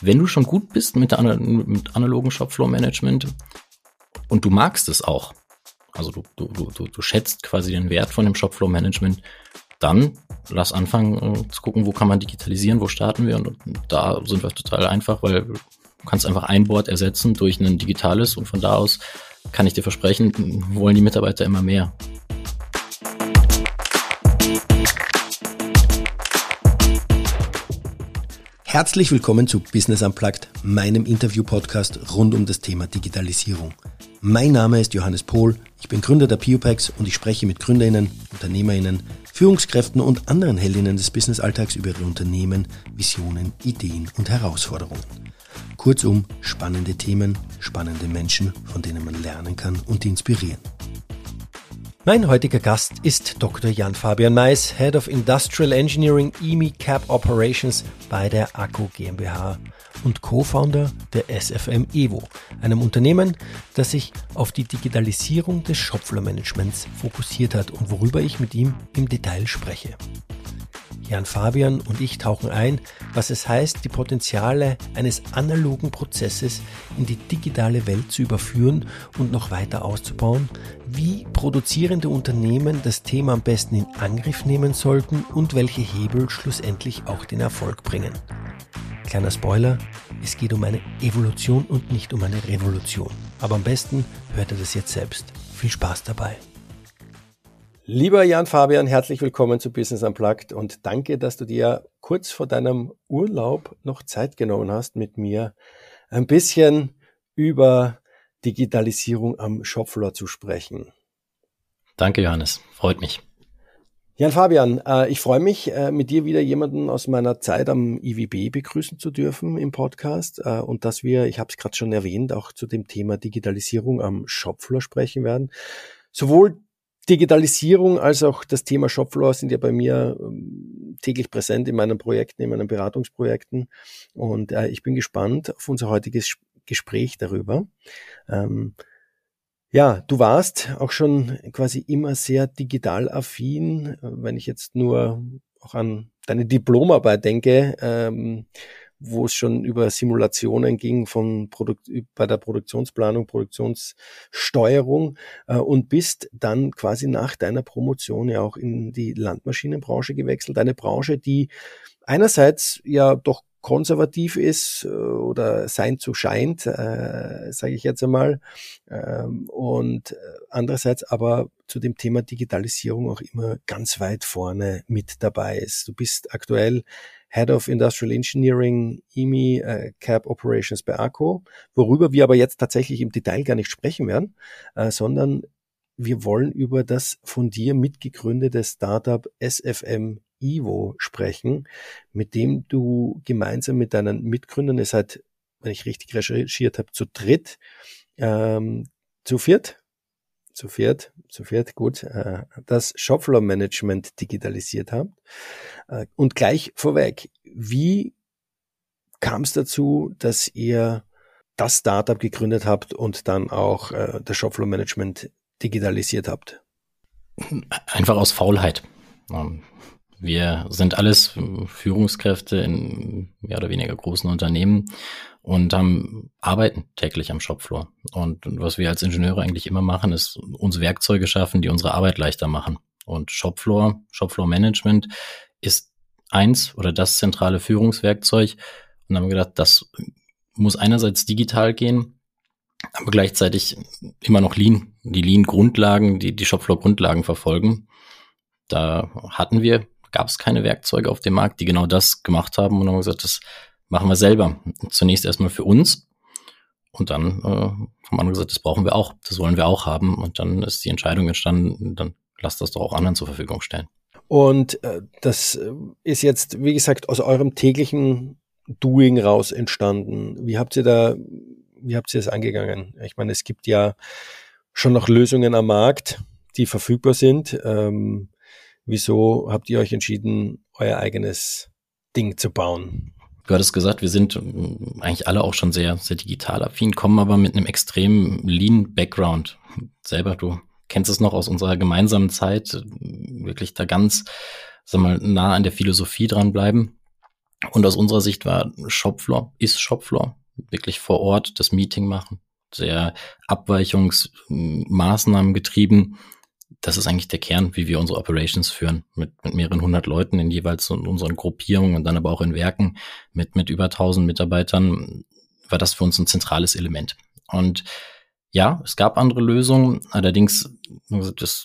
wenn du schon gut bist mit, der, mit analogen Shopfloor-Management und du magst es auch, also du, du, du, du schätzt quasi den Wert von dem Shopfloor-Management, dann lass anfangen äh, zu gucken, wo kann man digitalisieren, wo starten wir. Und, und da sind wir total einfach, weil du kannst einfach ein Board ersetzen durch ein digitales und von da aus kann ich dir versprechen, wollen die Mitarbeiter immer mehr. Herzlich willkommen zu Business Unplugged, meinem Interview-Podcast rund um das Thema Digitalisierung. Mein Name ist Johannes Pohl, ich bin Gründer der Piopex und ich spreche mit GründerInnen, UnternehmerInnen, Führungskräften und anderen Heldinnen des Businessalltags über ihre Unternehmen, Visionen, Ideen und Herausforderungen. Kurzum, spannende Themen, spannende Menschen, von denen man lernen kann und inspirieren. Mein heutiger Gast ist Dr. Jan Fabian Mais, Head of Industrial Engineering EMI Cap Operations bei der Akku GmbH und Co-Founder der SFM Evo, einem Unternehmen, das sich auf die Digitalisierung des Shopfloor-Managements fokussiert hat und worüber ich mit ihm im Detail spreche. Jan Fabian und ich tauchen ein, was es heißt, die Potenziale eines analogen Prozesses in die digitale Welt zu überführen und noch weiter auszubauen, wie produzierende Unternehmen das Thema am besten in Angriff nehmen sollten und welche Hebel schlussendlich auch den Erfolg bringen. Kleiner Spoiler, es geht um eine Evolution und nicht um eine Revolution. Aber am besten hört ihr das jetzt selbst. Viel Spaß dabei. Lieber Jan Fabian, herzlich willkommen zu Business Unplugged und danke, dass du dir kurz vor deinem Urlaub noch Zeit genommen hast, mit mir ein bisschen über Digitalisierung am Shopfloor zu sprechen. Danke, Johannes. Freut mich. Jan Fabian, äh, ich freue mich, äh, mit dir wieder jemanden aus meiner Zeit am IWB begrüßen zu dürfen im Podcast äh, und dass wir, ich habe es gerade schon erwähnt, auch zu dem Thema Digitalisierung am Shopfloor sprechen werden. Sowohl Digitalisierung als auch das Thema Shopfloor sind ja bei mir ähm, täglich präsent in meinen Projekten, in meinen Beratungsprojekten. Und äh, ich bin gespannt auf unser heutiges Gespräch darüber. Ähm, ja, du warst auch schon quasi immer sehr digital affin, wenn ich jetzt nur auch an deine Diplomarbeit denke. Ähm, wo es schon über Simulationen ging von Produkt, bei der Produktionsplanung, Produktionssteuerung äh, und bist dann quasi nach deiner Promotion ja auch in die Landmaschinenbranche gewechselt. Eine Branche, die einerseits ja doch konservativ ist äh, oder sein zu scheint, äh, sage ich jetzt einmal, ähm, und andererseits aber zu dem Thema Digitalisierung auch immer ganz weit vorne mit dabei ist. Du bist aktuell Head of Industrial Engineering, EMI, äh, Cap Operations bei ACO, worüber wir aber jetzt tatsächlich im Detail gar nicht sprechen werden, äh, sondern wir wollen über das von dir mitgegründete Startup SFM Evo sprechen, mit dem du gemeinsam mit deinen Mitgründern, ihr seid, wenn ich richtig recherchiert habe, zu dritt, ähm, zu viert, zu viert, zu viert, gut, äh, das Shopfloor-Management digitalisiert habt. Äh, und gleich vorweg, wie kam es dazu, dass ihr das Startup gegründet habt und dann auch äh, das Shopfloor-Management digitalisiert habt? Einfach aus Faulheit. Ähm, wir sind alles Führungskräfte in mehr oder weniger großen Unternehmen und haben, arbeiten täglich am Shopfloor. Und was wir als Ingenieure eigentlich immer machen, ist uns Werkzeuge schaffen, die unsere Arbeit leichter machen. Und Shopfloor, Shopfloor Management ist eins oder das zentrale Führungswerkzeug. Und dann haben wir gedacht, das muss einerseits digital gehen, aber gleichzeitig immer noch Lean, die Lean-Grundlagen, die die Shopfloor-Grundlagen verfolgen. Da hatten wir, gab es keine Werkzeuge auf dem Markt, die genau das gemacht haben und haben gesagt, das machen wir selber. Zunächst erstmal für uns und dann äh, haben andere gesagt, das brauchen wir auch, das wollen wir auch haben. Und dann ist die Entscheidung entstanden, dann lasst das doch auch anderen zur Verfügung stellen. Und äh, das äh, ist jetzt, wie gesagt, aus eurem täglichen Doing raus entstanden. Wie habt ihr da, wie habt ihr es angegangen? Ich meine, es gibt ja schon noch Lösungen am Markt, die verfügbar sind. Ähm, wieso habt ihr euch entschieden, euer eigenes Ding zu bauen? Du hattest gesagt, wir sind ähm, eigentlich alle auch schon sehr, sehr digital affin, kommen aber mit einem extrem lean Background. Selber, du kennst es noch aus unserer gemeinsamen Zeit, wirklich da ganz, sag mal, nah an der Philosophie dranbleiben. Und aus unserer Sicht war Shopfloor, ist Shopfloor, wirklich vor Ort das Meeting machen, sehr Abweichungsmaßnahmen getrieben. Das ist eigentlich der Kern, wie wir unsere Operations führen, mit, mit mehreren hundert Leuten in jeweils in unseren Gruppierungen und dann aber auch in Werken mit, mit über tausend Mitarbeitern, war das für uns ein zentrales Element. Und ja, es gab andere Lösungen, allerdings, das,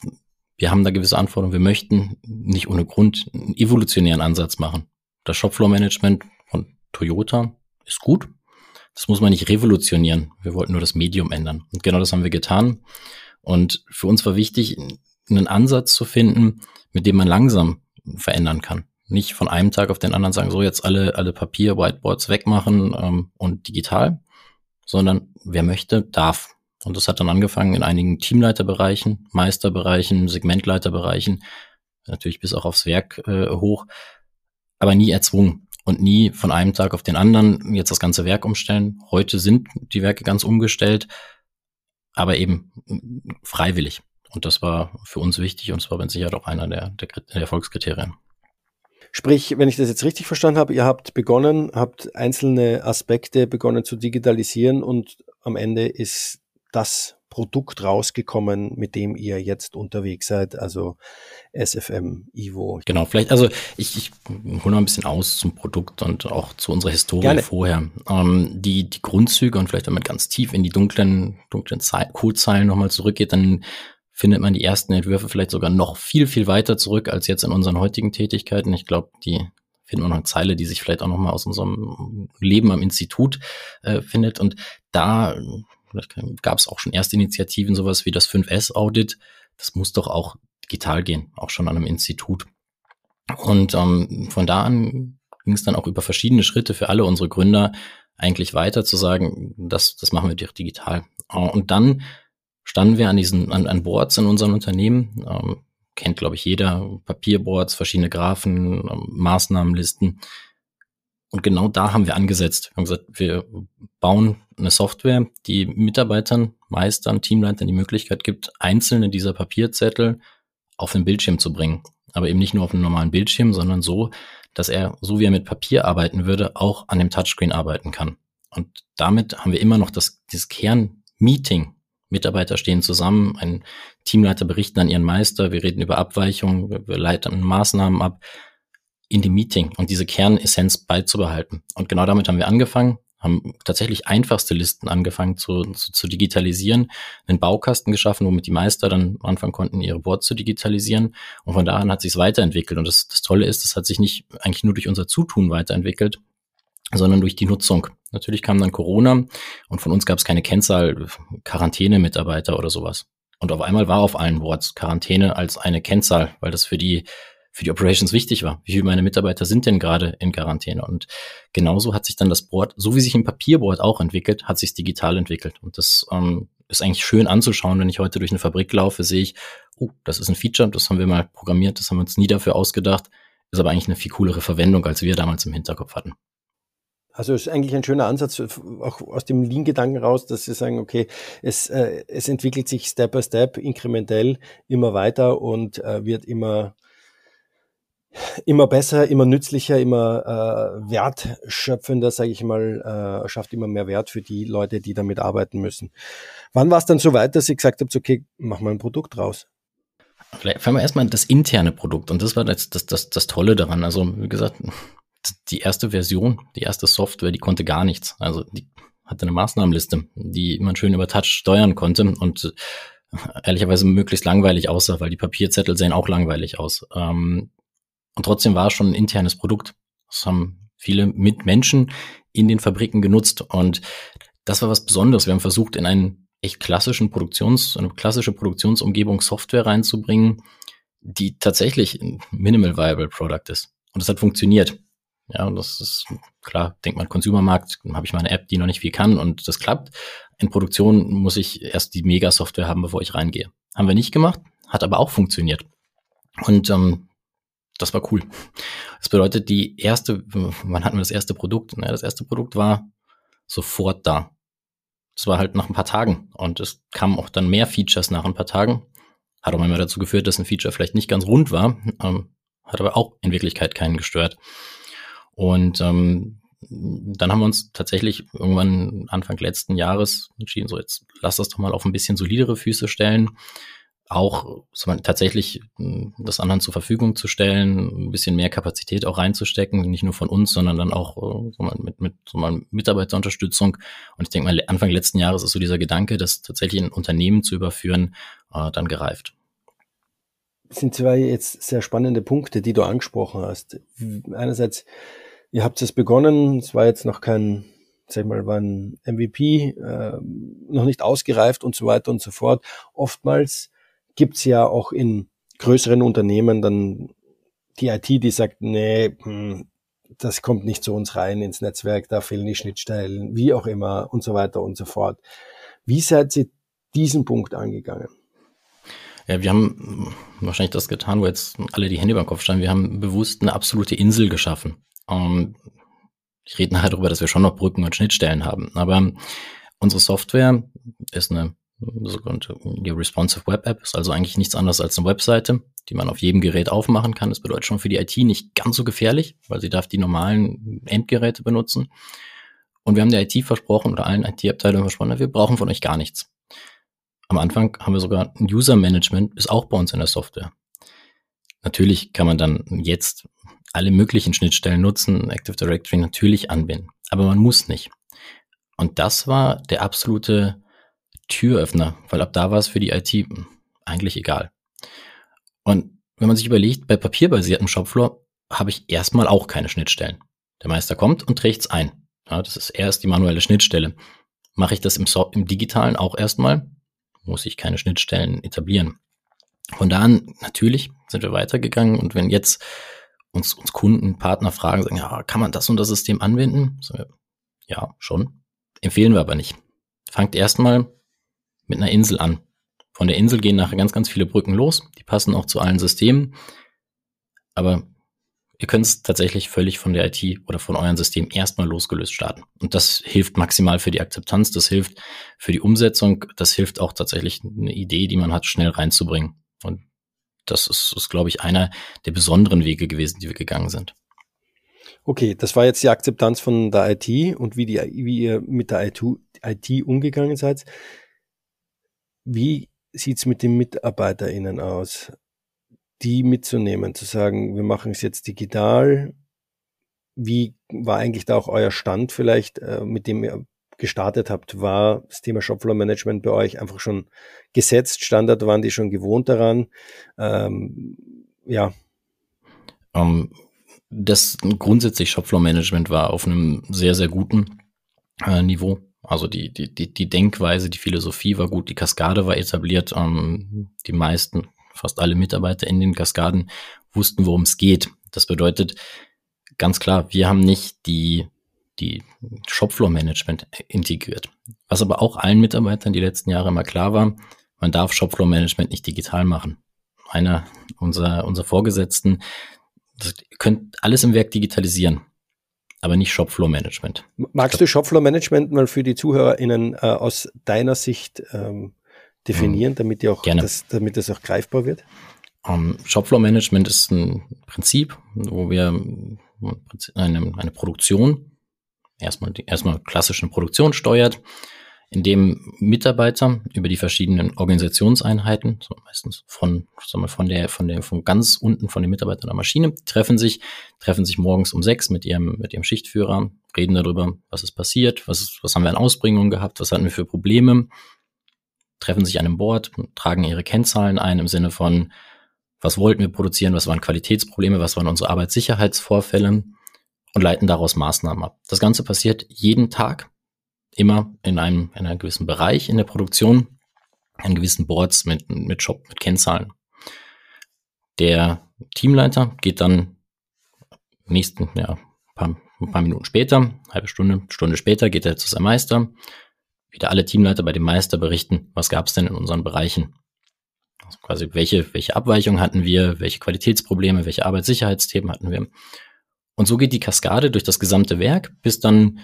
wir haben da gewisse Anforderungen. Wir möchten nicht ohne Grund einen evolutionären Ansatz machen. Das Shopfloor-Management von Toyota ist gut. Das muss man nicht revolutionieren. Wir wollten nur das Medium ändern. Und genau das haben wir getan. Und für uns war wichtig, einen Ansatz zu finden, mit dem man langsam verändern kann. Nicht von einem Tag auf den anderen sagen, so jetzt alle, alle Papier, Whiteboards wegmachen ähm, und digital, sondern wer möchte, darf. Und das hat dann angefangen in einigen Teamleiterbereichen, Meisterbereichen, Segmentleiterbereichen, natürlich bis auch aufs Werk äh, hoch, aber nie erzwungen und nie von einem Tag auf den anderen jetzt das ganze Werk umstellen. Heute sind die Werke ganz umgestellt, aber eben freiwillig. Und das war für uns wichtig und es war mit Sicherheit auch einer der, der, der Erfolgskriterien. Sprich, wenn ich das jetzt richtig verstanden habe, ihr habt begonnen, habt einzelne Aspekte begonnen zu digitalisieren und am Ende ist das Produkt rausgekommen, mit dem ihr jetzt unterwegs seid, also SFM Ivo. Genau, vielleicht, also ich, ich hole noch ein bisschen aus zum Produkt und auch zu unserer Historie Gerne. vorher. Ähm, die, die Grundzüge und vielleicht, wenn man ganz tief in die dunklen, dunklen Codezeilen nochmal zurückgeht, dann findet man die ersten Entwürfe vielleicht sogar noch viel, viel weiter zurück als jetzt in unseren heutigen Tätigkeiten. Ich glaube, die finden wir noch eine Zeile, die sich vielleicht auch nochmal aus unserem Leben am Institut äh, findet. Und da gab es auch schon erste Initiativen, sowas wie das 5S-Audit. Das muss doch auch digital gehen, auch schon an einem Institut. Und ähm, von da an ging es dann auch über verschiedene Schritte für alle unsere Gründer eigentlich weiter zu sagen, das, das machen wir digital. Und dann standen wir an diesen, an, an Boards in unseren Unternehmen, ähm, kennt glaube ich jeder, Papierboards, verschiedene Graphen, ähm, Maßnahmenlisten, und genau da haben wir angesetzt. Wir haben gesagt, wir bauen eine Software, die Mitarbeitern, Meistern, Teamleitern die Möglichkeit gibt, einzelne dieser Papierzettel auf den Bildschirm zu bringen. Aber eben nicht nur auf einem normalen Bildschirm, sondern so, dass er, so wie er mit Papier arbeiten würde, auch an dem Touchscreen arbeiten kann. Und damit haben wir immer noch das, dieses Kern-Meeting. Mitarbeiter stehen zusammen, ein Teamleiter berichten an ihren Meister, wir reden über Abweichungen, wir, wir leiten Maßnahmen ab in dem Meeting und diese Kernessenz beizubehalten. Und genau damit haben wir angefangen, haben tatsächlich einfachste Listen angefangen zu, zu, zu digitalisieren, einen Baukasten geschaffen, womit die Meister dann anfangen konnten, ihre Boards zu digitalisieren. Und von da an hat sich es weiterentwickelt. Und das, das Tolle ist, es hat sich nicht eigentlich nur durch unser Zutun weiterentwickelt, sondern durch die Nutzung. Natürlich kam dann Corona und von uns gab es keine Kennzahl, Quarantäne-Mitarbeiter oder sowas. Und auf einmal war auf allen Boards Quarantäne als eine Kennzahl, weil das für die für die Operations wichtig war. Wie viele meine Mitarbeiter sind denn gerade in Quarantäne? Und genauso hat sich dann das Board, so wie sich ein Papierboard auch entwickelt, hat sich digital entwickelt. Und das ähm, ist eigentlich schön anzuschauen, wenn ich heute durch eine Fabrik laufe, sehe ich, oh, das ist ein Feature, das haben wir mal programmiert, das haben wir uns nie dafür ausgedacht, ist aber eigentlich eine viel coolere Verwendung, als wir damals im Hinterkopf hatten. Also ist eigentlich ein schöner Ansatz, auch aus dem Lean-Gedanken raus, dass Sie sagen, okay, es, äh, es entwickelt sich Step by Step, inkrementell immer weiter und äh, wird immer immer besser, immer nützlicher, immer äh, wertschöpfender, sage ich mal, äh, schafft immer mehr Wert für die Leute, die damit arbeiten müssen. Wann war es dann so weit, dass ihr gesagt habt, okay, mach mal ein Produkt raus? Vielleicht fangen wir erstmal das interne Produkt und das war das, das, das, das Tolle daran. Also wie gesagt, die erste Version, die erste Software, die konnte gar nichts. Also die hatte eine Maßnahmenliste, die man schön über Touch steuern konnte und ehrlicherweise möglichst langweilig aussah, weil die Papierzettel sehen auch langweilig aus. Ähm, und trotzdem war es schon ein internes Produkt. Das haben viele Mitmenschen in den Fabriken genutzt. Und das war was Besonderes. Wir haben versucht, in einen echt klassischen Produktions, eine klassische Produktionsumgebung Software reinzubringen, die tatsächlich ein Minimal Viable Product ist. Und das hat funktioniert. Ja, und das ist klar, denkt man, Consumermarkt, habe ich mal eine App, die noch nicht viel kann und das klappt. In Produktion muss ich erst die Mega-Software haben, bevor ich reingehe. Haben wir nicht gemacht, hat aber auch funktioniert. Und ähm, das war cool. Das bedeutet, die erste, wann hatten wir das erste Produkt? Naja, das erste Produkt war sofort da. Das war halt nach ein paar Tagen und es kamen auch dann mehr Features nach ein paar Tagen. Hat auch manchmal dazu geführt, dass ein Feature vielleicht nicht ganz rund war, ähm, hat aber auch in Wirklichkeit keinen gestört. Und ähm, dann haben wir uns tatsächlich irgendwann Anfang letzten Jahres entschieden, so jetzt lass das doch mal auf ein bisschen solidere Füße stellen auch so tatsächlich hm, das anderen zur Verfügung zu stellen, ein bisschen mehr Kapazität auch reinzustecken, nicht nur von uns, sondern dann auch äh, so mal mit, mit so mal Mitarbeiterunterstützung. Und ich denke mal, Anfang letzten Jahres ist so dieser Gedanke, das tatsächlich in Unternehmen zu überführen, äh, dann gereift. Das sind zwei jetzt sehr spannende Punkte, die du angesprochen hast. Einerseits, ihr habt es begonnen, es war jetzt noch kein, sag ich mal, war ein MVP, äh, noch nicht ausgereift und so weiter und so fort. Oftmals gibt's ja auch in größeren Unternehmen dann die IT, die sagt, nee, hm, das kommt nicht zu uns rein ins Netzwerk, da fehlen die Schnittstellen, wie auch immer und so weiter und so fort. Wie seid ihr diesen Punkt angegangen? Ja, wir haben wahrscheinlich das getan, wo jetzt alle die Hände über den Kopf standen. Wir haben bewusst eine absolute Insel geschaffen. Um, ich rede nachher darüber, dass wir schon noch Brücken und Schnittstellen haben. Aber unsere Software ist eine sogenannte die Responsive Web App ist also eigentlich nichts anderes als eine Webseite, die man auf jedem Gerät aufmachen kann. Das bedeutet schon für die IT nicht ganz so gefährlich, weil sie darf die normalen Endgeräte benutzen. Und wir haben der IT versprochen oder allen IT-Abteilungen versprochen, wir brauchen von euch gar nichts. Am Anfang haben wir sogar ein User Management, ist auch bei uns in der Software. Natürlich kann man dann jetzt alle möglichen Schnittstellen nutzen, Active Directory natürlich anbinden, aber man muss nicht. Und das war der absolute Türöffner, weil ab da war es für die IT eigentlich egal. Und wenn man sich überlegt, bei papierbasiertem Shopfloor habe ich erstmal auch keine Schnittstellen. Der Meister kommt und trägt es ein. Ja, das ist erst die manuelle Schnittstelle. Mache ich das im, so im digitalen auch erstmal, muss ich keine Schnittstellen etablieren. Von da an, natürlich sind wir weitergegangen und wenn jetzt uns, uns Kunden, Partner fragen, sagen, ja, kann man das und das System anwenden? Ja, schon. Empfehlen wir aber nicht. Fangt erstmal mit einer Insel an. Von der Insel gehen nachher ganz, ganz viele Brücken los. Die passen auch zu allen Systemen. Aber ihr könnt es tatsächlich völlig von der IT oder von eurem System erstmal losgelöst starten. Und das hilft maximal für die Akzeptanz, das hilft für die Umsetzung, das hilft auch tatsächlich eine Idee, die man hat, schnell reinzubringen. Und das ist, ist glaube ich, einer der besonderen Wege gewesen, die wir gegangen sind. Okay, das war jetzt die Akzeptanz von der IT und wie, die, wie ihr mit der IT, IT umgegangen seid. Wie sieht's mit den MitarbeiterInnen aus? Die mitzunehmen, zu sagen, wir machen es jetzt digital. Wie war eigentlich da auch euer Stand vielleicht, äh, mit dem ihr gestartet habt? War das Thema Shopfloor Management bei euch einfach schon gesetzt? Standard waren die schon gewohnt daran? Ähm, ja. Um, ähm, das grundsätzlich Shopfloor Management war auf einem sehr, sehr guten äh, Niveau. Also die, die, die, die Denkweise, die Philosophie war gut, die Kaskade war etabliert. Ähm, die meisten, fast alle Mitarbeiter in den Kaskaden wussten, worum es geht. Das bedeutet ganz klar, wir haben nicht die, die Shopfloor-Management integriert. Was aber auch allen Mitarbeitern die letzten Jahre immer klar war, man darf Shopfloor-Management nicht digital machen. Einer unserer, unserer Vorgesetzten, das, könnt alles im Werk digitalisieren aber nicht Shopfloor-Management. Magst du Shopfloor-Management mal für die ZuhörerInnen äh, aus deiner Sicht ähm, definieren, hm. damit, die auch. Das, damit das auch greifbar wird? Um, ähm, Shopfloor-Management ist ein Prinzip, wo wir eine, eine Produktion, erstmal, die, erstmal klassisch eine Produktion steuert, in dem Mitarbeiter über die verschiedenen Organisationseinheiten, so meistens von, sagen wir, von der, von der, von ganz unten von den Mitarbeitern der Maschine, treffen sich, treffen sich morgens um sechs mit ihrem, mit ihrem Schichtführer, reden darüber, was ist passiert, was was haben wir an Ausbringungen gehabt, was hatten wir für Probleme, treffen sich an einem Board, tragen ihre Kennzahlen ein im Sinne von, was wollten wir produzieren, was waren Qualitätsprobleme, was waren unsere Arbeitssicherheitsvorfälle und leiten daraus Maßnahmen ab. Das Ganze passiert jeden Tag immer in einem, in einem gewissen Bereich in der Produktion, an gewissen Boards mit, mit Shop, mit Kennzahlen. Der Teamleiter geht dann nächsten, ja, paar, ein paar Minuten später, halbe Stunde, Stunde später geht er zu seinem Meister. Wieder alle Teamleiter bei dem Meister berichten, was gab es denn in unseren Bereichen. Also quasi, welche, welche Abweichungen hatten wir, welche Qualitätsprobleme, welche Arbeitssicherheitsthemen hatten wir. Und so geht die Kaskade durch das gesamte Werk, bis dann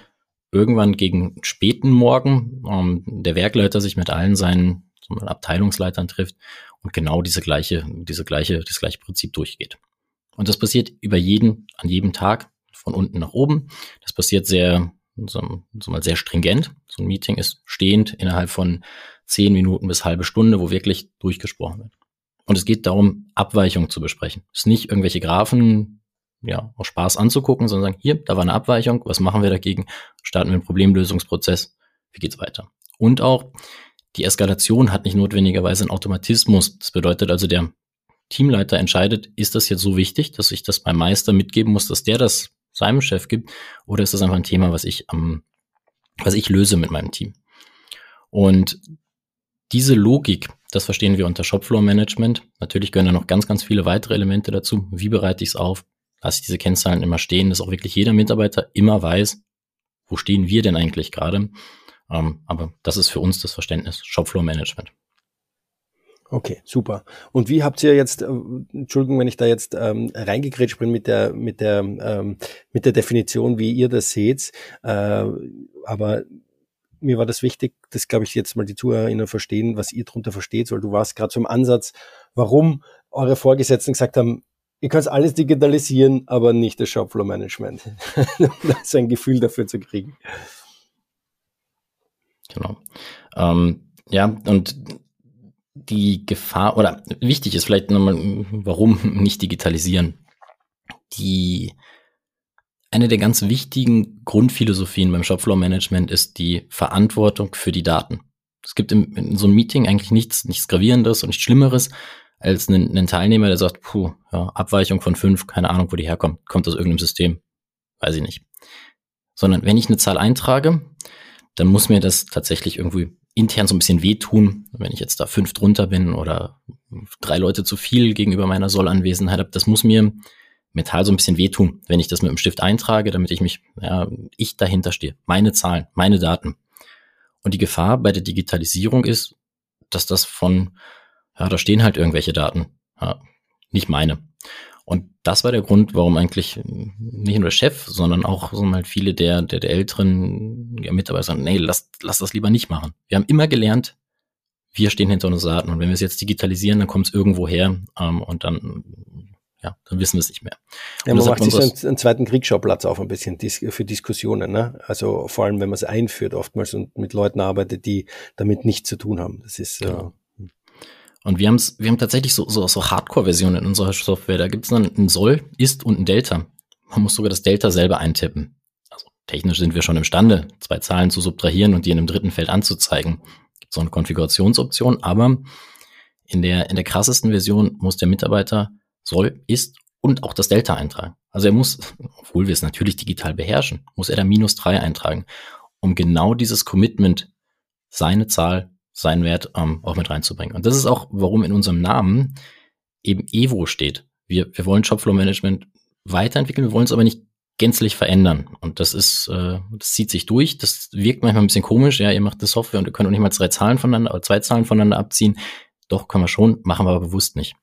irgendwann gegen späten Morgen ähm, der Werkleiter sich mit allen seinen Abteilungsleitern trifft und genau diese gleiche, diese gleiche, das gleiche Prinzip durchgeht. Und das passiert über jeden, an jedem Tag, von unten nach oben. Das passiert sehr, so, so mal sehr stringent. So ein Meeting ist stehend innerhalb von zehn Minuten bis halbe Stunde, wo wirklich durchgesprochen wird. Und es geht darum, Abweichungen zu besprechen. Es ist nicht irgendwelche Graphen, ja, auch Spaß anzugucken, sondern sagen, hier, da war eine Abweichung, was machen wir dagegen? Starten wir einen Problemlösungsprozess, wie geht's weiter? Und auch, die Eskalation hat nicht notwendigerweise einen Automatismus. Das bedeutet also, der Teamleiter entscheidet, ist das jetzt so wichtig, dass ich das beim Meister mitgeben muss, dass der das seinem Chef gibt, oder ist das einfach ein Thema, was ich am, was ich löse mit meinem Team? Und diese Logik, das verstehen wir unter Shopfloor Management. Natürlich gehören da noch ganz, ganz viele weitere Elemente dazu. Wie bereite ich es auf? Lasse ich diese Kennzahlen immer stehen, dass auch wirklich jeder Mitarbeiter immer weiß, wo stehen wir denn eigentlich gerade? Ähm, aber das ist für uns das Verständnis Shopfloor Management. Okay, super. Und wie habt ihr jetzt, äh, Entschuldigung, wenn ich da jetzt ähm, reingekrätscht bin mit der, mit der, ähm, mit der Definition, wie ihr das seht, äh, aber mir war das wichtig, das glaube ich jetzt mal die ZuhörerInnen verstehen, was ihr darunter versteht, weil du warst gerade zum Ansatz, warum eure Vorgesetzten gesagt haben, ihr könnt alles digitalisieren, aber nicht das Shopfloor Management. so ein Gefühl dafür zu kriegen. Genau. Ähm, ja, und die Gefahr, oder wichtig ist vielleicht nochmal, warum nicht digitalisieren? Die, eine der ganz wichtigen Grundphilosophien beim Shopfloor-Management ist die Verantwortung für die Daten. Es gibt im, in so einem Meeting eigentlich nichts, nichts Gravierendes und nichts Schlimmeres als einen, einen Teilnehmer, der sagt, puh, ja, Abweichung von fünf, keine Ahnung, wo die herkommt, kommt aus irgendeinem System, weiß ich nicht. Sondern wenn ich eine Zahl eintrage, dann muss mir das tatsächlich irgendwie intern so ein bisschen wehtun, wenn ich jetzt da fünf drunter bin oder drei Leute zu viel gegenüber meiner Sollanwesenheit habe. Das muss mir mental so ein bisschen wehtun, wenn ich das mit dem Stift eintrage, damit ich mich, ja, ich dahinter stehe. Meine Zahlen, meine Daten. Und die Gefahr bei der Digitalisierung ist, dass das von, ja, da stehen halt irgendwelche Daten, ja, nicht meine. Und das war der Grund, warum eigentlich nicht nur der Chef, sondern auch so mal viele der, der, der älteren ja, Mitarbeiter sagen, nee, lass, lass das lieber nicht machen. Wir haben immer gelernt, wir stehen hinter unseren Daten und wenn wir es jetzt digitalisieren, dann kommt es irgendwo her ähm, und dann, ja, dann wissen wir es nicht mehr. Ja, man macht sich so einen, einen, zweiten Kriegsschauplatz auf ein bisschen für Diskussionen. Ne? Also vor allem, wenn man es einführt oftmals und mit Leuten arbeitet, die damit nichts zu tun haben. Das ist genau. äh, und wir, haben's, wir haben tatsächlich so, so, so Hardcore-Versionen in unserer Software. Da gibt es dann ein Soll, Ist und ein Delta. Man muss sogar das Delta selber eintippen. Also technisch sind wir schon imstande, zwei Zahlen zu subtrahieren und die in einem dritten Feld anzuzeigen. Gibt so eine Konfigurationsoption, aber in der, in der krassesten Version muss der Mitarbeiter Soll, Ist und auch das Delta eintragen. Also er muss, obwohl wir es natürlich digital beherrschen, muss er da minus drei eintragen, um genau dieses Commitment, seine Zahl seinen Wert ähm, auch mit reinzubringen. Und das ist auch, warum in unserem Namen eben Evo steht. Wir, wir wollen Shopflow Management weiterentwickeln, wir wollen es aber nicht gänzlich verändern. Und das ist, äh, das zieht sich durch. Das wirkt manchmal ein bisschen komisch. Ja, ihr macht das Software und ihr könnt auch nicht mal drei Zahlen voneinander oder zwei Zahlen voneinander abziehen. Doch, können wir schon, machen wir aber bewusst nicht.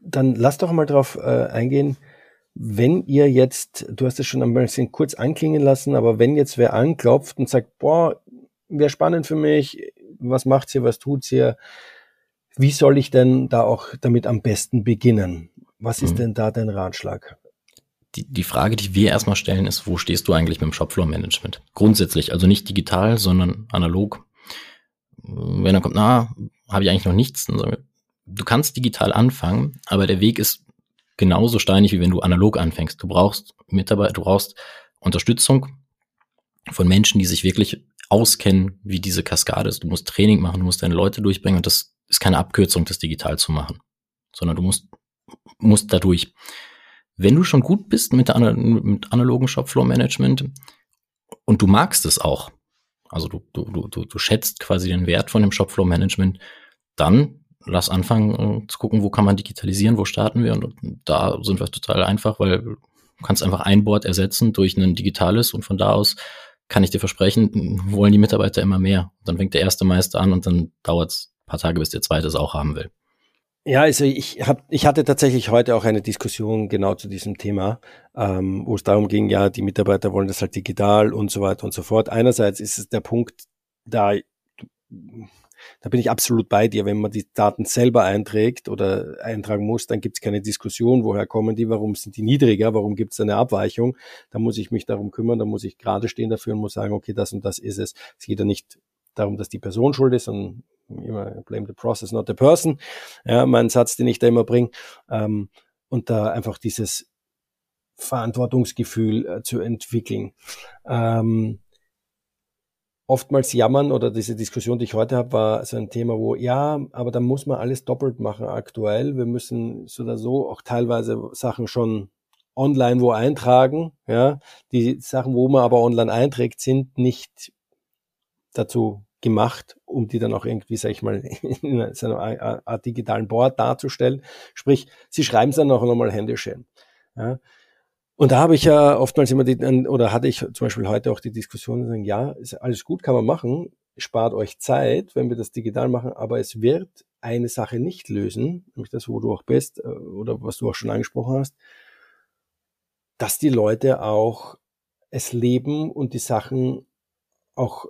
Dann lass doch mal drauf äh, eingehen, wenn ihr jetzt, du hast es schon ein bisschen kurz anklingen lassen, aber wenn jetzt wer anklopft und sagt, boah, wäre spannend für mich. Was macht sie, was tut sie? Wie soll ich denn da auch damit am besten beginnen? Was ist mhm. denn da dein Ratschlag? Die, die Frage, die wir erstmal stellen, ist, wo stehst du eigentlich mit dem Shopfloor-Management? Grundsätzlich, also nicht digital, sondern analog. Wenn er kommt, na, habe ich eigentlich noch nichts, dann sagen wir, du kannst digital anfangen, aber der Weg ist genauso steinig, wie wenn du analog anfängst. Du brauchst Mitarbeiter, du brauchst Unterstützung von Menschen, die sich wirklich auskennen, wie diese Kaskade ist. Du musst Training machen, du musst deine Leute durchbringen und das ist keine Abkürzung, das digital zu machen, sondern du musst, musst dadurch. Wenn du schon gut bist mit, der, mit analogen Shopfloor-Management und du magst es auch, also du, du, du, du schätzt quasi den Wert von dem Shopfloor-Management, dann lass anfangen äh, zu gucken, wo kann man digitalisieren, wo starten wir und, und da sind wir total einfach, weil du kannst einfach ein Board ersetzen durch ein digitales und von da aus kann ich dir versprechen, wollen die Mitarbeiter immer mehr. Dann fängt der erste Meister an und dann dauert es ein paar Tage, bis der zweite es auch haben will. Ja, also ich hab, ich hatte tatsächlich heute auch eine Diskussion genau zu diesem Thema, ähm, wo es darum ging, ja, die Mitarbeiter wollen das halt digital und so weiter und so fort. Einerseits ist es der Punkt, da Da bin ich absolut bei dir. Wenn man die Daten selber einträgt oder eintragen muss, dann gibt es keine Diskussion, woher kommen die, warum sind die niedriger, warum gibt es eine Abweichung. Da muss ich mich darum kümmern, da muss ich gerade stehen dafür und muss sagen, okay, das und das ist es. Es geht ja nicht darum, dass die Person schuld ist, sondern immer blame the process, not the person. Ja, mein Satz, den ich da immer bringe. Ähm, und da einfach dieses Verantwortungsgefühl äh, zu entwickeln. Ähm, oftmals jammern oder diese Diskussion, die ich heute habe, war so ein Thema, wo ja, aber da muss man alles doppelt machen aktuell. Wir müssen so oder so auch teilweise Sachen schon online wo eintragen. Ja, die Sachen, wo man aber online einträgt, sind nicht dazu gemacht, um die dann auch irgendwie, sag ich mal, in so Art digitalen Board darzustellen. Sprich, sie schreiben es dann auch nochmal händisch hin. Ja. Und da habe ich ja oftmals immer die, oder hatte ich zum Beispiel heute auch die Diskussion, ja, ist alles gut, kann man machen, spart euch Zeit, wenn wir das digital machen, aber es wird eine Sache nicht lösen, nämlich das, wo du auch bist, äh, oder was du auch schon angesprochen hast, dass die Leute auch es leben und die Sachen auch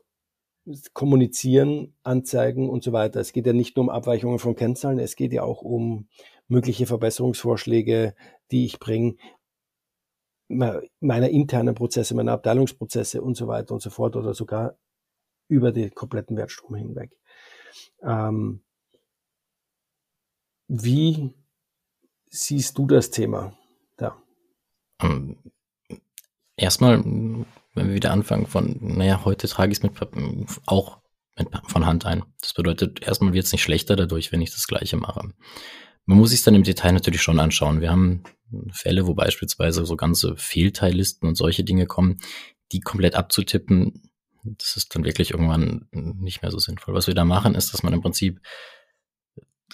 kommunizieren, anzeigen und so weiter. Es geht ja nicht nur um Abweichungen von Kennzahlen, es geht ja auch um mögliche Verbesserungsvorschläge, die ich bringe, meiner internen Prozesse, meiner Abteilungsprozesse und so weiter und so fort oder sogar über den kompletten Wertstrom hinweg. Ähm, wie siehst du das Thema da? Ähm, erstmal, wenn wir wieder anfangen von, naja, heute trage ich es mit auch mit, von Hand ein. Das bedeutet, erstmal wird es nicht schlechter dadurch, wenn ich das Gleiche mache. Man muss sich dann im Detail natürlich schon anschauen. Wir haben Fälle, wo beispielsweise so ganze Fehlteillisten und solche Dinge kommen, die komplett abzutippen, das ist dann wirklich irgendwann nicht mehr so sinnvoll. Was wir da machen, ist, dass man im Prinzip,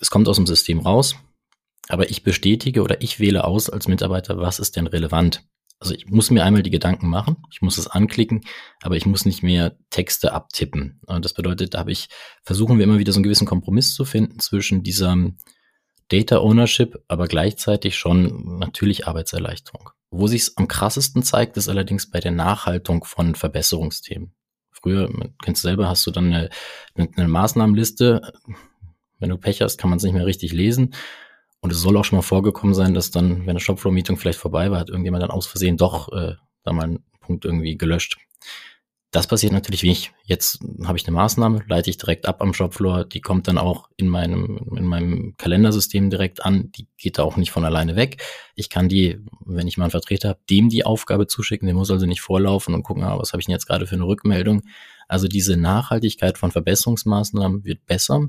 es kommt aus dem System raus, aber ich bestätige oder ich wähle aus als Mitarbeiter, was ist denn relevant. Also ich muss mir einmal die Gedanken machen, ich muss es anklicken, aber ich muss nicht mehr Texte abtippen. Das bedeutet, da habe ich, versuchen wir immer wieder so einen gewissen Kompromiss zu finden zwischen dieser Data Ownership, aber gleichzeitig schon natürlich Arbeitserleichterung. Wo sich am krassesten zeigt, ist allerdings bei der Nachhaltung von Verbesserungsthemen. Früher, kennst du selber, hast du dann eine, eine Maßnahmenliste. Wenn du Pech hast, kann man es nicht mehr richtig lesen. Und es soll auch schon mal vorgekommen sein, dass dann, wenn eine Shopfloor-Meeting vielleicht vorbei war, hat irgendjemand dann aus Versehen doch äh, da mal einen Punkt irgendwie gelöscht. Das passiert natürlich nicht. Jetzt habe ich eine Maßnahme, leite ich direkt ab am Shopfloor, die kommt dann auch in meinem, in meinem Kalendersystem direkt an, die geht da auch nicht von alleine weg. Ich kann die, wenn ich mal einen Vertreter habe, dem die Aufgabe zuschicken, der muss also nicht vorlaufen und gucken, ah, was habe ich denn jetzt gerade für eine Rückmeldung. Also diese Nachhaltigkeit von Verbesserungsmaßnahmen wird besser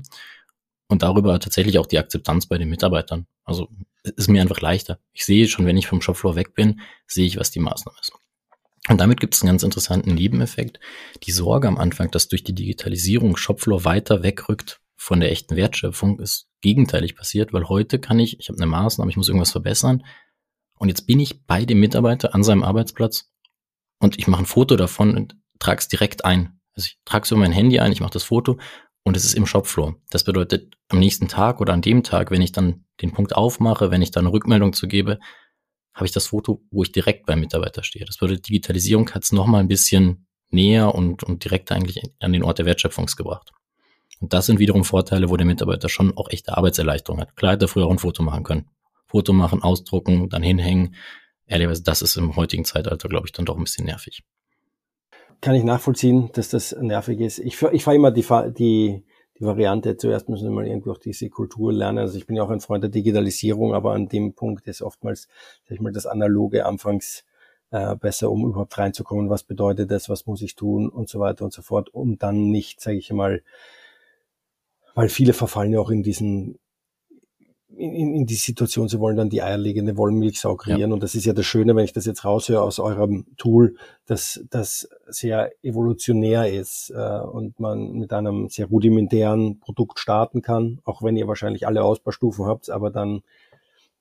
und darüber tatsächlich auch die Akzeptanz bei den Mitarbeitern. Also ist mir einfach leichter. Ich sehe schon, wenn ich vom Shopfloor weg bin, sehe ich, was die Maßnahme ist. Und damit gibt es einen ganz interessanten Nebeneffekt. Die Sorge am Anfang, dass durch die Digitalisierung Shopfloor weiter wegrückt von der echten Wertschöpfung, ist gegenteilig passiert, weil heute kann ich, ich habe eine Maßnahme, ich muss irgendwas verbessern und jetzt bin ich bei dem Mitarbeiter an seinem Arbeitsplatz und ich mache ein Foto davon und trage es direkt ein. Also ich trage es über mein Handy ein, ich mache das Foto und es ist im Shopfloor. Das bedeutet, am nächsten Tag oder an dem Tag, wenn ich dann den Punkt aufmache, wenn ich dann eine Rückmeldung zu gebe, habe ich das Foto, wo ich direkt beim Mitarbeiter stehe. Das bedeutet, Digitalisierung hat es nochmal ein bisschen näher und, und direkt eigentlich an den Ort der Wertschöpfung gebracht. Und das sind wiederum Vorteile, wo der Mitarbeiter schon auch echte Arbeitserleichterung hat. Klar hätte er früher auch ein Foto machen können. Foto machen, ausdrucken, dann hinhängen. Ehrlicherweise, das ist im heutigen Zeitalter, glaube ich, dann doch ein bisschen nervig. Kann ich nachvollziehen, dass das nervig ist. Ich, ich fahre immer die, die, die Variante, zuerst müssen wir mal irgendwie auch diese Kultur lernen. Also ich bin ja auch ein Freund der Digitalisierung, aber an dem Punkt ist oftmals, sag ich mal, das Analoge anfangs äh, besser, um überhaupt reinzukommen, was bedeutet das, was muss ich tun? Und so weiter und so fort, um dann nicht, sage ich mal, weil viele verfallen ja auch in diesen in, in die Situation, sie wollen dann die eierlegende Wollmilchsau kreieren. Ja. Und das ist ja das Schöne, wenn ich das jetzt raushöre aus eurem Tool, dass das sehr evolutionär ist äh, und man mit einem sehr rudimentären Produkt starten kann, auch wenn ihr wahrscheinlich alle Ausbaustufen habt, aber dann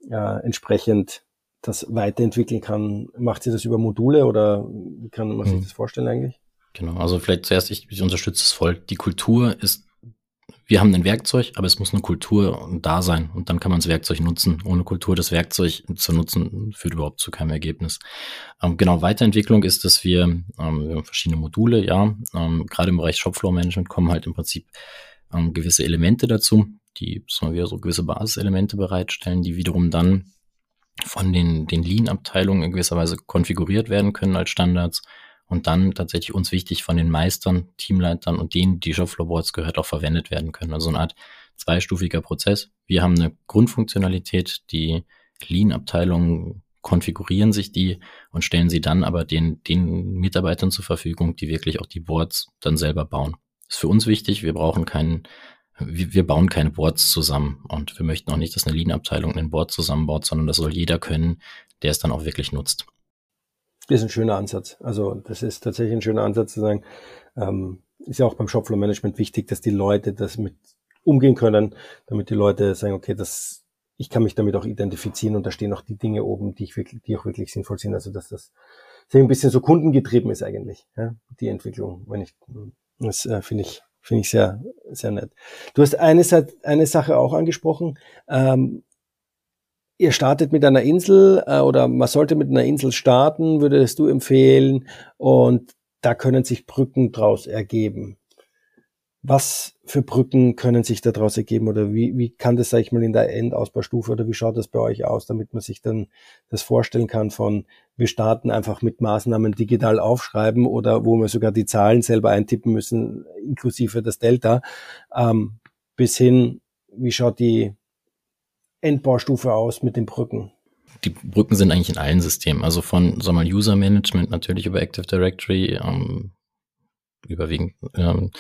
äh, entsprechend das weiterentwickeln kann. Macht ihr das über Module oder wie kann man sich mhm. das vorstellen eigentlich? Genau, also vielleicht zuerst, ich, ich unterstütze es voll. Die Kultur ist wir haben ein Werkzeug, aber es muss eine Kultur da sein und dann kann man das Werkzeug nutzen. Ohne Kultur das Werkzeug zu nutzen, führt überhaupt zu keinem Ergebnis. Ähm, genau, Weiterentwicklung ist, dass wir, ähm, wir haben verschiedene Module, ja, ähm, gerade im Bereich Shopfloor Management kommen halt im Prinzip ähm, gewisse Elemente dazu, die sagen wir, so gewisse Basiselemente bereitstellen, die wiederum dann von den, den Lean-Abteilungen in gewisser Weise konfiguriert werden können als Standards und dann tatsächlich uns wichtig von den Meistern, Teamleitern und denen, die Shopfloor-Boards gehört, auch verwendet werden können. Also eine Art zweistufiger Prozess. Wir haben eine Grundfunktionalität, die Lean-Abteilungen konfigurieren sich die und stellen sie dann aber den, den Mitarbeitern zur Verfügung, die wirklich auch die Boards dann selber bauen. Das ist für uns wichtig. Wir brauchen keinen, wir, bauen keine Boards zusammen und wir möchten auch nicht, dass eine Lean-Abteilung ein Board zusammenbaut, sondern das soll jeder können, der es dann auch wirklich nutzt. Ist ein schöner Ansatz. Also das ist tatsächlich ein schöner Ansatz zu sagen, ähm, ist ja auch beim Shopfloor Management wichtig, dass die Leute das mit umgehen können, damit die Leute sagen, okay, das, ich kann mich damit auch identifizieren und da stehen auch die Dinge oben, die ich wirklich, die auch wirklich sinnvoll sind. Also dass das ein bisschen so kundengetrieben ist eigentlich, ja, die Entwicklung. Wenn ich, das äh, finde ich, finde ich sehr, sehr nett. Du hast eine, eine Sache auch angesprochen. Ähm, ihr startet mit einer Insel äh, oder man sollte mit einer Insel starten, würdest du empfehlen. Und da können sich Brücken draus ergeben. Was für Brücken können sich daraus ergeben oder wie, wie kann das, sag ich mal, in der Endausbaustufe oder wie schaut das bei euch aus, damit man sich dann das vorstellen kann von, wir starten einfach mit Maßnahmen digital aufschreiben oder wo wir sogar die Zahlen selber eintippen müssen, inklusive das Delta, ähm, bis hin, wie schaut die Endbaustufe aus mit den Brücken? Die Brücken sind eigentlich in allen Systemen, also von, sagen wir User Management natürlich über Active Directory, ähm, überwiegend ähm,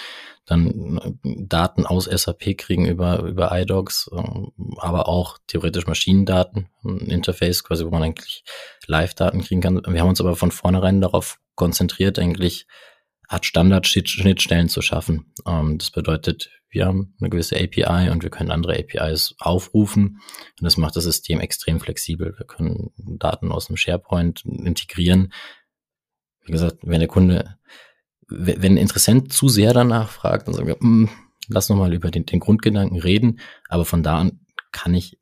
dann Daten aus SAP kriegen über, über iDocs, ähm, aber auch theoretisch Maschinendaten, ein Interface quasi, wo man eigentlich Live-Daten kriegen kann. Wir haben uns aber von vornherein darauf konzentriert, eigentlich Art Standard-Schnittstellen zu schaffen. Ähm, das bedeutet, wir haben eine gewisse API und wir können andere APIs aufrufen. Und das macht das System extrem flexibel. Wir können Daten aus dem SharePoint integrieren. Wie gesagt, wenn der Kunde, wenn ein Interessent zu sehr danach fragt, dann sagen wir, hm, lass noch mal über den, den Grundgedanken reden. Aber von da an kann ich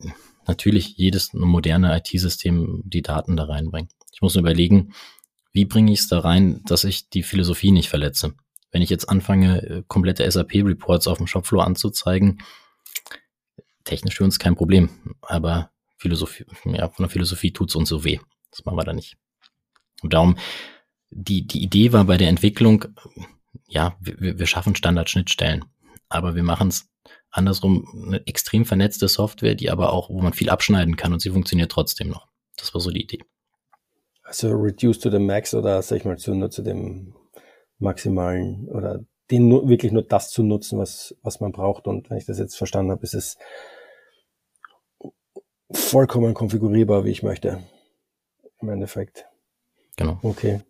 natürlich jedes moderne IT-System die Daten da reinbringen. Ich muss nur überlegen, wie bringe ich es da rein, dass ich die Philosophie nicht verletze? Wenn ich jetzt anfange, äh, komplette SAP-Reports auf dem Shopfloor anzuzeigen, technisch für uns kein Problem. Aber Philosophie, ja, von der Philosophie tut's uns so weh. Das machen wir da nicht. Und darum, die, die Idee war bei der Entwicklung, ja, wir, wir schaffen Standardschnittstellen, aber wir machen es andersrum, eine extrem vernetzte Software, die aber auch, wo man viel abschneiden kann und sie funktioniert trotzdem noch. Das war so die Idee. Also reduce to the max oder sag ich mal zu, nur zu dem maximalen oder den nur, wirklich nur das zu nutzen, was, was man braucht. Und wenn ich das jetzt verstanden habe, ist es vollkommen konfigurierbar, wie ich möchte. Im Endeffekt. Genau. Okay.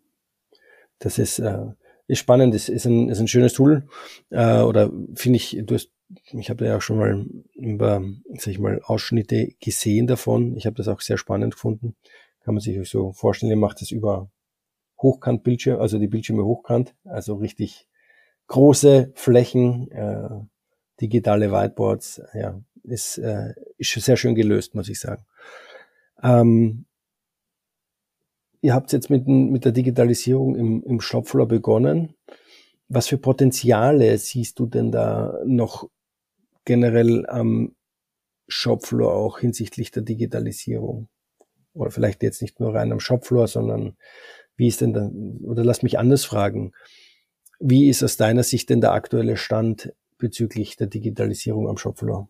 Das ist, äh, ist spannend, ist, ist, ein, ist ein schönes Tool. Äh, oder finde ich, du hast, ich habe ja auch schon mal über, sag ich mal, Ausschnitte gesehen davon. Ich habe das auch sehr spannend gefunden. Kann man sich so vorstellen, ihr macht das über Hochkantbildschirm, also die Bildschirme hochkant, also richtig große Flächen, äh, digitale Whiteboards, ja, ist, äh, ist sehr schön gelöst, muss ich sagen. Ähm, ihr habt jetzt mit, mit der Digitalisierung im, im Shopfloor begonnen. Was für Potenziale siehst du denn da noch generell am Shopfloor auch hinsichtlich der Digitalisierung? Oder vielleicht jetzt nicht nur rein am Shopfloor, sondern wie ist denn da, oder lass mich anders fragen. Wie ist aus deiner Sicht denn der aktuelle Stand bezüglich der Digitalisierung am Shopfloor?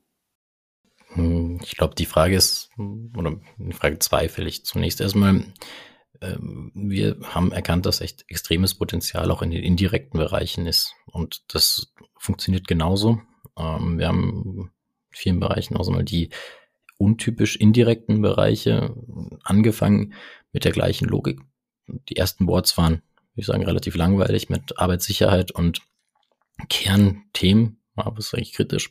Hm, ich glaube, die Frage ist, oder die Frage zweifle ich zunächst erstmal. Ähm, wir haben erkannt, dass echt extremes Potenzial auch in den indirekten Bereichen ist. Und das funktioniert genauso. Ähm, wir haben in vielen Bereichen auch mal die untypisch indirekten Bereiche angefangen mit der gleichen Logik die ersten Boards waren, würde ich sagen, relativ langweilig mit Arbeitssicherheit und Kernthemen, war das eigentlich kritisch.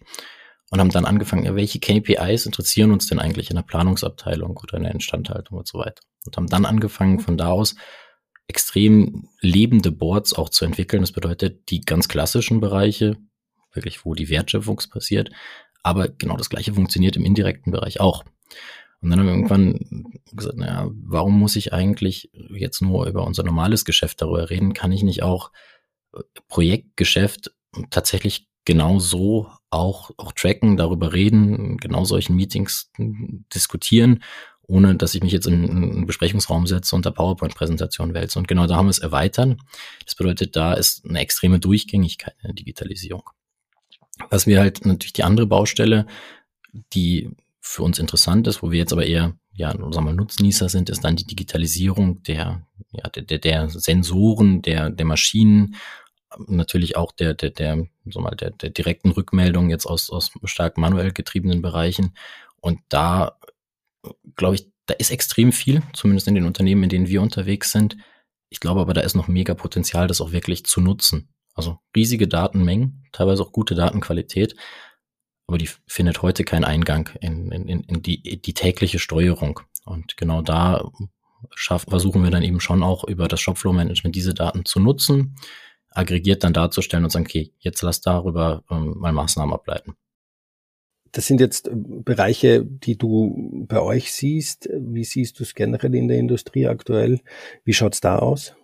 Und haben dann angefangen, ja, welche KPIs interessieren uns denn eigentlich in der Planungsabteilung oder in der Instandhaltung und so weiter. Und haben dann angefangen, von da aus extrem lebende Boards auch zu entwickeln. Das bedeutet, die ganz klassischen Bereiche, wirklich, wo die Wertschöpfung passiert, aber genau das gleiche funktioniert im indirekten Bereich auch. Und dann haben wir irgendwann gesagt, naja, warum muss ich eigentlich jetzt nur über unser normales Geschäft darüber reden? Kann ich nicht auch äh, Projektgeschäft tatsächlich genau so auch, auch tracken, darüber reden, genau solchen Meetings diskutieren, ohne dass ich mich jetzt in einen Besprechungsraum setze und da PowerPoint-Präsentation wälze. Und genau da haben wir es erweitert. Das bedeutet, da ist eine extreme Durchgängigkeit in der Digitalisierung. Was wir halt natürlich die andere Baustelle, die für uns interessant ist, wo wir jetzt aber eher ja, sagen wir mal, Nutznießer sind, ist dann die Digitalisierung der, ja, der, der, der Sensoren, der, der Maschinen, natürlich auch der, der, der, so mal, der, der direkten Rückmeldung jetzt aus, aus stark manuell getriebenen Bereichen. Und da, glaube ich, da ist extrem viel, zumindest in den Unternehmen, in denen wir unterwegs sind. Ich glaube aber, da ist noch mega Potenzial, das auch wirklich zu nutzen. Also riesige Datenmengen, teilweise auch gute Datenqualität, aber die findet heute keinen Eingang in, in, in die, die tägliche Steuerung. Und genau da schaffen, versuchen wir dann eben schon auch über das Shopflow-Management diese Daten zu nutzen, aggregiert dann darzustellen und sagen, okay, jetzt lass darüber ähm, mal Maßnahmen ableiten. Das sind jetzt Bereiche, die du bei euch siehst. Wie siehst du es generell in der Industrie aktuell? Wie schaut's da aus?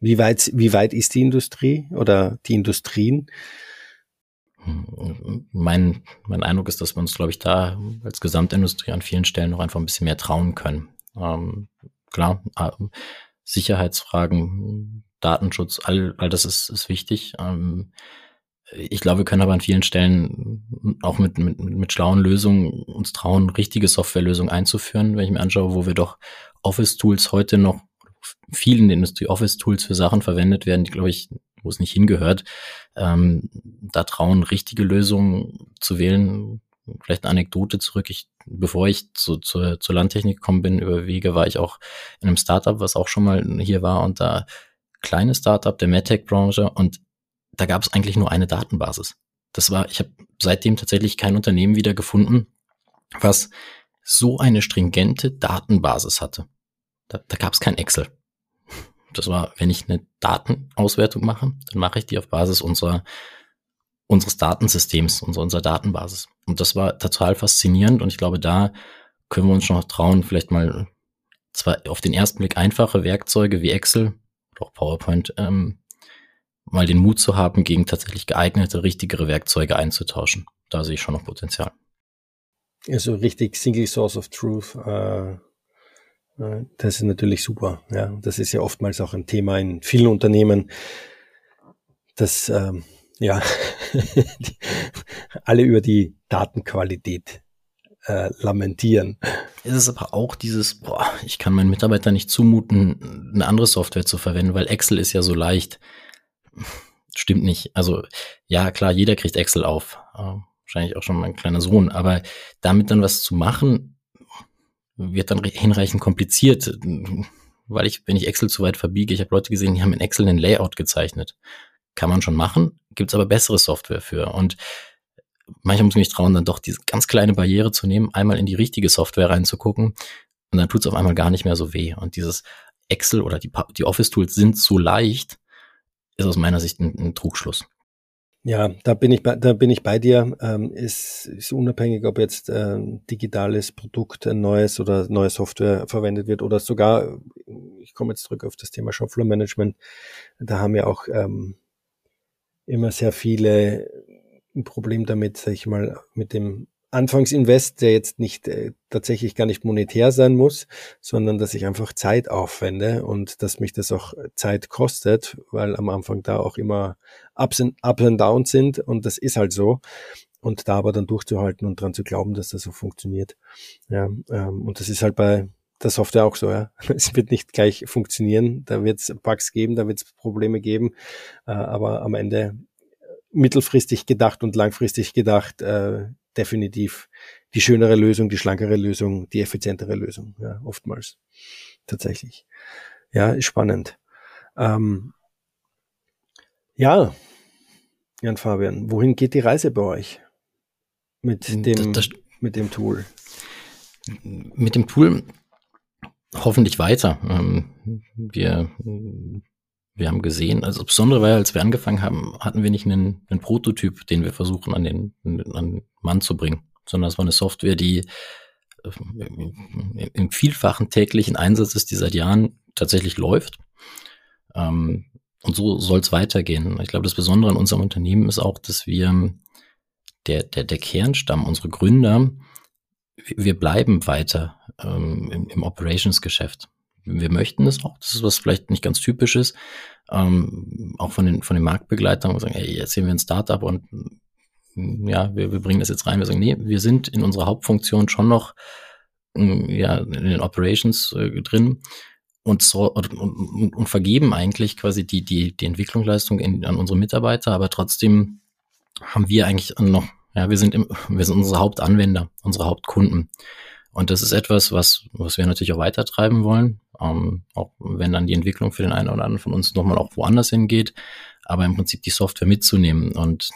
Wie weit, wie weit ist die Industrie oder die Industrien? Mein, mein Eindruck ist, dass wir uns, glaube ich, da als Gesamtindustrie an vielen Stellen noch einfach ein bisschen mehr trauen können. Ähm, klar, äh, Sicherheitsfragen, Datenschutz, all, all das ist, ist wichtig. Ähm, ich glaube, wir können aber an vielen Stellen auch mit, mit, mit schlauen Lösungen uns trauen, richtige Softwarelösungen einzuführen. Wenn ich mir anschaue, wo wir doch Office-Tools heute noch viel in der Industrie Office-Tools für Sachen verwendet werden, die, glaube ich, wo es nicht hingehört, ähm, da trauen, richtige Lösungen zu wählen. Vielleicht eine Anekdote zurück. Ich, bevor ich zu, zu, zur Landtechnik gekommen bin, über Wege, war ich auch in einem Startup, was auch schon mal hier war und da kleine Startup der MedTech-Branche und da gab es eigentlich nur eine Datenbasis. Das war, ich habe seitdem tatsächlich kein Unternehmen wieder gefunden, was so eine stringente Datenbasis hatte. Da, da gab es kein Excel. Das war, wenn ich eine Datenauswertung mache, dann mache ich die auf Basis unserer unseres Datensystems, unserer, unserer Datenbasis. Und das war total faszinierend und ich glaube, da können wir uns schon noch trauen, vielleicht mal zwar auf den ersten Blick einfache Werkzeuge wie Excel oder auch PowerPoint ähm, mal den Mut zu haben, gegen tatsächlich geeignete, richtigere Werkzeuge einzutauschen. Da sehe ich schon noch Potenzial. Also richtig Single Source of Truth äh, das ist natürlich super. Ja, das ist ja oftmals auch ein Thema in vielen Unternehmen, dass ähm, ja alle über die Datenqualität äh, lamentieren. Es ist aber auch dieses, boah, ich kann meinen Mitarbeitern nicht zumuten, eine andere Software zu verwenden, weil Excel ist ja so leicht. Stimmt nicht. Also ja, klar, jeder kriegt Excel auf. Äh, wahrscheinlich auch schon mein kleiner Sohn. Aber damit dann was zu machen, wird dann hinreichend kompliziert, weil ich, wenn ich Excel zu weit verbiege, ich habe Leute gesehen, die haben in Excel ein Layout gezeichnet. Kann man schon machen, gibt's aber bessere Software für. Und manchmal muss ich mich trauen, dann doch diese ganz kleine Barriere zu nehmen, einmal in die richtige Software reinzugucken und dann tut's auf einmal gar nicht mehr so weh. Und dieses Excel oder die, die Office-Tools sind so leicht, ist aus meiner Sicht ein, ein Trugschluss. Ja, da bin ich bei, da bin ich bei dir. Ähm, es ist unabhängig, ob jetzt äh, digitales Produkt, ein neues oder neue Software verwendet wird oder sogar, ich komme jetzt zurück auf das Thema Shopfloor Management. Da haben wir auch ähm, immer sehr viele ein Problem damit, sag ich mal, mit dem Anfangsinvest, der jetzt nicht äh, tatsächlich gar nicht monetär sein muss, sondern dass ich einfach Zeit aufwende und dass mich das auch Zeit kostet, weil am Anfang da auch immer Ups and, Ups and Downs sind und das ist halt so. Und da aber dann durchzuhalten und dran zu glauben, dass das so funktioniert. Ja, ähm, und das ist halt bei der Software auch so, ja. Es wird nicht gleich funktionieren, da wird es Bugs geben, da wird es Probleme geben, äh, aber am Ende mittelfristig gedacht und langfristig gedacht, äh, definitiv die schönere Lösung, die schlankere Lösung, die effizientere Lösung, ja, oftmals. Tatsächlich. Ja, ist spannend. Ähm, ja, Jan Fabian, wohin geht die Reise bei euch? Mit hm, dem, das, das, mit dem Tool? Mit dem Tool hoffentlich weiter. Ähm, wir wir haben gesehen, also besondere war, als wir angefangen haben, hatten wir nicht einen, einen Prototyp, den wir versuchen an den, an den Mann zu bringen, sondern es war eine Software, die äh, im vielfachen täglichen Einsatz ist, die seit Jahren tatsächlich läuft. Ähm, und so soll es weitergehen. Ich glaube, das Besondere an unserem Unternehmen ist auch, dass wir der, der, der Kernstamm, unsere Gründer, wir bleiben weiter ähm, im, im Operations-Geschäft. Wir möchten das auch. Das ist was vielleicht nicht ganz typisches. Ähm, auch von den, von den Marktbegleitern, wo sagen, hey, jetzt sehen wir ein Startup und ja, wir, wir bringen das jetzt rein. Wir sagen, nee, wir sind in unserer Hauptfunktion schon noch ja, in den Operations äh, drin und, so, und, und, und vergeben eigentlich quasi die, die, die Entwicklungsleistung in, an unsere Mitarbeiter, aber trotzdem haben wir eigentlich noch, ja, wir sind im, wir sind unsere Hauptanwender, unsere Hauptkunden. Und das ist etwas, was, was wir natürlich auch weitertreiben wollen, ähm, auch wenn dann die Entwicklung für den einen oder anderen von uns nochmal auch woanders hingeht, aber im Prinzip die Software mitzunehmen und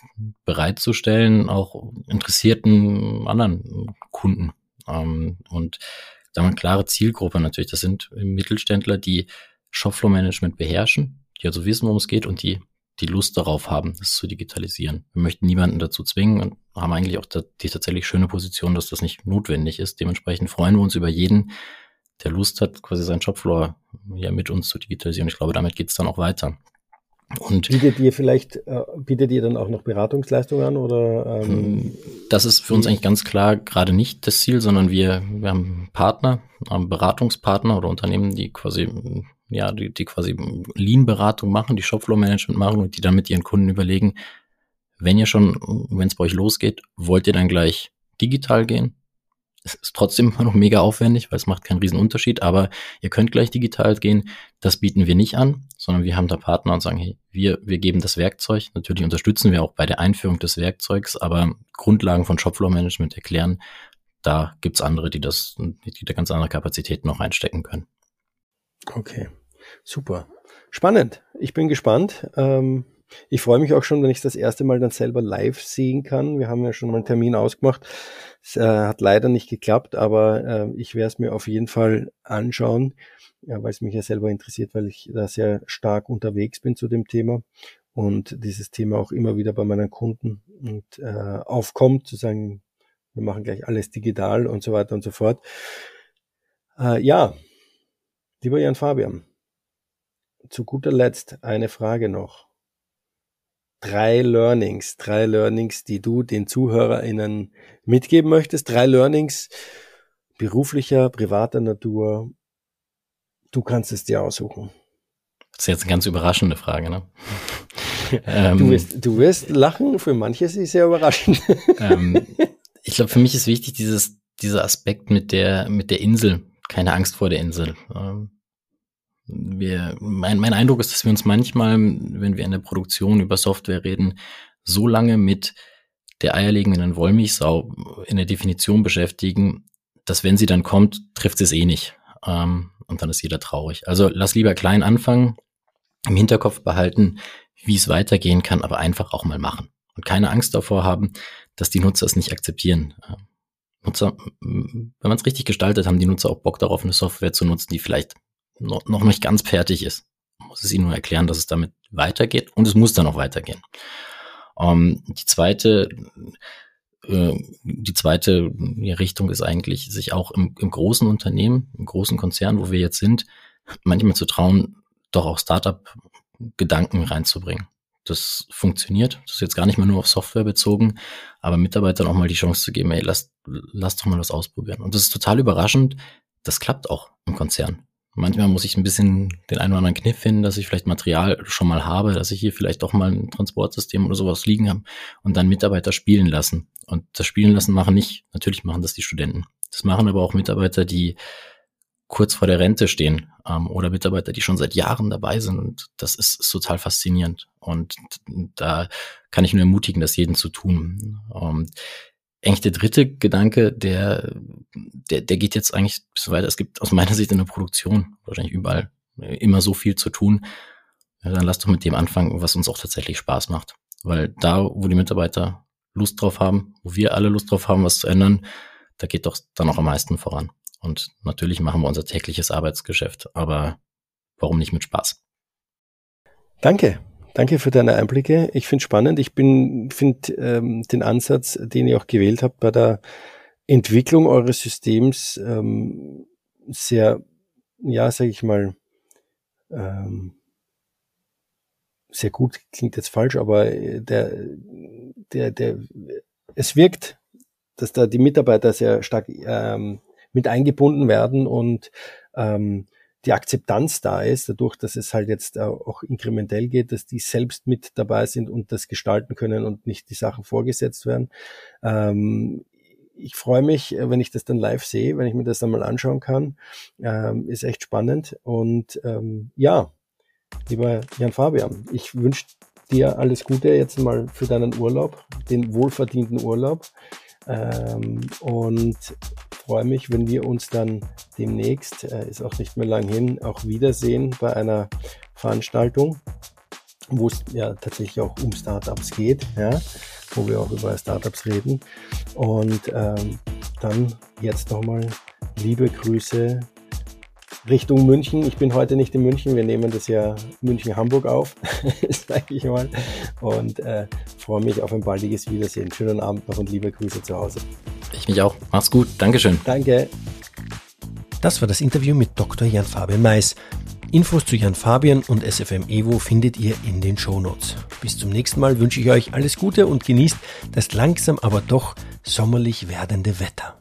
bereitzustellen, auch interessierten anderen Kunden. Ähm, und da eine klare Zielgruppe natürlich. Das sind Mittelständler, die Shopflow-Management beherrschen, die also wissen, worum es geht und die die Lust darauf haben, das zu digitalisieren. Wir möchten niemanden dazu zwingen und haben eigentlich auch die tatsächlich schöne Position, dass das nicht notwendig ist. Dementsprechend freuen wir uns über jeden, der Lust hat, quasi seinen Shopfloor ja mit uns zu digitalisieren. Ich glaube, damit geht es dann auch weiter. Und bietet ihr vielleicht, äh, bietet ihr dann auch noch Beratungsleistungen an oder? Ähm, hm, das ist für uns eigentlich ganz klar gerade nicht das Ziel, sondern wir, wir haben Partner, haben Beratungspartner oder Unternehmen, die quasi, ja, die, die quasi Lean-Beratung machen, die Shopfloor-Management machen und die dann mit ihren Kunden überlegen, wenn ihr schon, wenn es bei euch losgeht, wollt ihr dann gleich digital gehen? Es ist trotzdem immer noch mega aufwendig, weil es macht keinen riesen aber ihr könnt gleich digital gehen. Das bieten wir nicht an, sondern wir haben da Partner und sagen, hey, wir, wir geben das Werkzeug. Natürlich unterstützen wir auch bei der Einführung des Werkzeugs, aber Grundlagen von Shopfloor-Management erklären, da gibt's andere, die das, die da ganz andere Kapazitäten noch einstecken können. Okay, super. Spannend. Ich bin gespannt. Ähm ich freue mich auch schon, wenn ich das erste Mal dann selber live sehen kann. Wir haben ja schon mal einen Termin ausgemacht. Es äh, hat leider nicht geklappt, aber äh, ich werde es mir auf jeden Fall anschauen, ja, weil es mich ja selber interessiert, weil ich da sehr stark unterwegs bin zu dem Thema und dieses Thema auch immer wieder bei meinen Kunden und, äh, aufkommt, zu sagen, wir machen gleich alles digital und so weiter und so fort. Äh, ja, lieber Jan Fabian, zu guter Letzt eine Frage noch drei Learnings, drei Learnings, die du den ZuhörerInnen mitgeben möchtest, drei Learnings beruflicher, privater Natur. Du kannst es dir aussuchen. Das ist jetzt eine ganz überraschende Frage, ne? du, wirst, du wirst lachen, für manche ist es sehr überraschend. ähm, ich glaube, für mich ist wichtig dieses, dieser Aspekt mit der, mit der Insel. Keine Angst vor der Insel. Ähm, wir, mein, mein Eindruck ist, dass wir uns manchmal, wenn wir in der Produktion über Software reden, so lange mit der eierlegenden Wollmilchsau in der Definition beschäftigen, dass wenn sie dann kommt, trifft es eh nicht. Ähm, und dann ist jeder traurig. Also lass lieber klein anfangen, im Hinterkopf behalten, wie es weitergehen kann, aber einfach auch mal machen. Und keine Angst davor haben, dass die Nutzer es nicht akzeptieren. Ähm, Nutzer, wenn man es richtig gestaltet, haben die Nutzer auch Bock darauf, eine Software zu nutzen, die vielleicht noch, noch nicht ganz fertig ist. Muss es ihnen nur erklären, dass es damit weitergeht und es muss dann auch weitergehen. Ähm, die zweite, äh, die zweite Richtung ist eigentlich, sich auch im, im großen Unternehmen, im großen Konzern, wo wir jetzt sind, manchmal zu trauen, doch auch Startup-Gedanken reinzubringen. Das funktioniert. Das ist jetzt gar nicht mehr nur auf Software bezogen, aber Mitarbeitern auch mal die Chance zu geben, ey, lass, lass doch mal was ausprobieren. Und das ist total überraschend. Das klappt auch im Konzern. Manchmal muss ich ein bisschen den einen oder anderen Kniff finden, dass ich vielleicht Material schon mal habe, dass ich hier vielleicht doch mal ein Transportsystem oder sowas liegen habe und dann Mitarbeiter spielen lassen. Und das Spielen lassen machen nicht, natürlich machen das die Studenten. Das machen aber auch Mitarbeiter, die kurz vor der Rente stehen ähm, oder Mitarbeiter, die schon seit Jahren dabei sind. Und das ist, ist total faszinierend. Und da kann ich nur ermutigen, das jeden zu tun. Und eigentlich der dritte Gedanke, der, der, der geht jetzt eigentlich so weiter. Es gibt aus meiner Sicht in der Produktion wahrscheinlich überall immer so viel zu tun. Ja, dann lass doch mit dem anfangen, was uns auch tatsächlich Spaß macht. Weil da, wo die Mitarbeiter Lust drauf haben, wo wir alle Lust drauf haben, was zu ändern, da geht doch dann auch am meisten voran. Und natürlich machen wir unser tägliches Arbeitsgeschäft, aber warum nicht mit Spaß? Danke. Danke für deine Einblicke. Ich finde spannend. Ich finde ähm, den Ansatz, den ihr auch gewählt habt bei der Entwicklung eures Systems ähm, sehr, ja, sage ich mal, ähm, sehr gut klingt jetzt falsch, aber der der der es wirkt, dass da die Mitarbeiter sehr stark ähm, mit eingebunden werden und ähm, die Akzeptanz da ist, dadurch, dass es halt jetzt auch inkrementell geht, dass die selbst mit dabei sind und das gestalten können und nicht die Sachen vorgesetzt werden. Ähm, ich freue mich, wenn ich das dann live sehe, wenn ich mir das dann mal anschauen kann. Ähm, ist echt spannend. Und ähm, ja, lieber Jan Fabian, ich wünsche dir alles Gute jetzt mal für deinen Urlaub, den wohlverdienten Urlaub. Ähm, und freue mich, wenn wir uns dann demnächst, äh, ist auch nicht mehr lang hin, auch wiedersehen bei einer Veranstaltung, wo es ja tatsächlich auch um Startups geht, ja, wo wir auch über Startups reden. Und ähm, dann jetzt nochmal liebe Grüße Richtung München. Ich bin heute nicht in München. Wir nehmen das ja München-Hamburg auf, sage ich mal. Und äh, freue mich auf ein baldiges Wiedersehen. Schönen Abend noch und liebe Grüße zu Hause. Ich mich auch. Mach's gut. Dankeschön. Danke. Das war das Interview mit Dr. Jan Fabian Mais. Infos zu Jan Fabian und SFM Evo findet ihr in den Shownotes. Bis zum nächsten Mal wünsche ich euch alles Gute und genießt das langsam aber doch sommerlich werdende Wetter.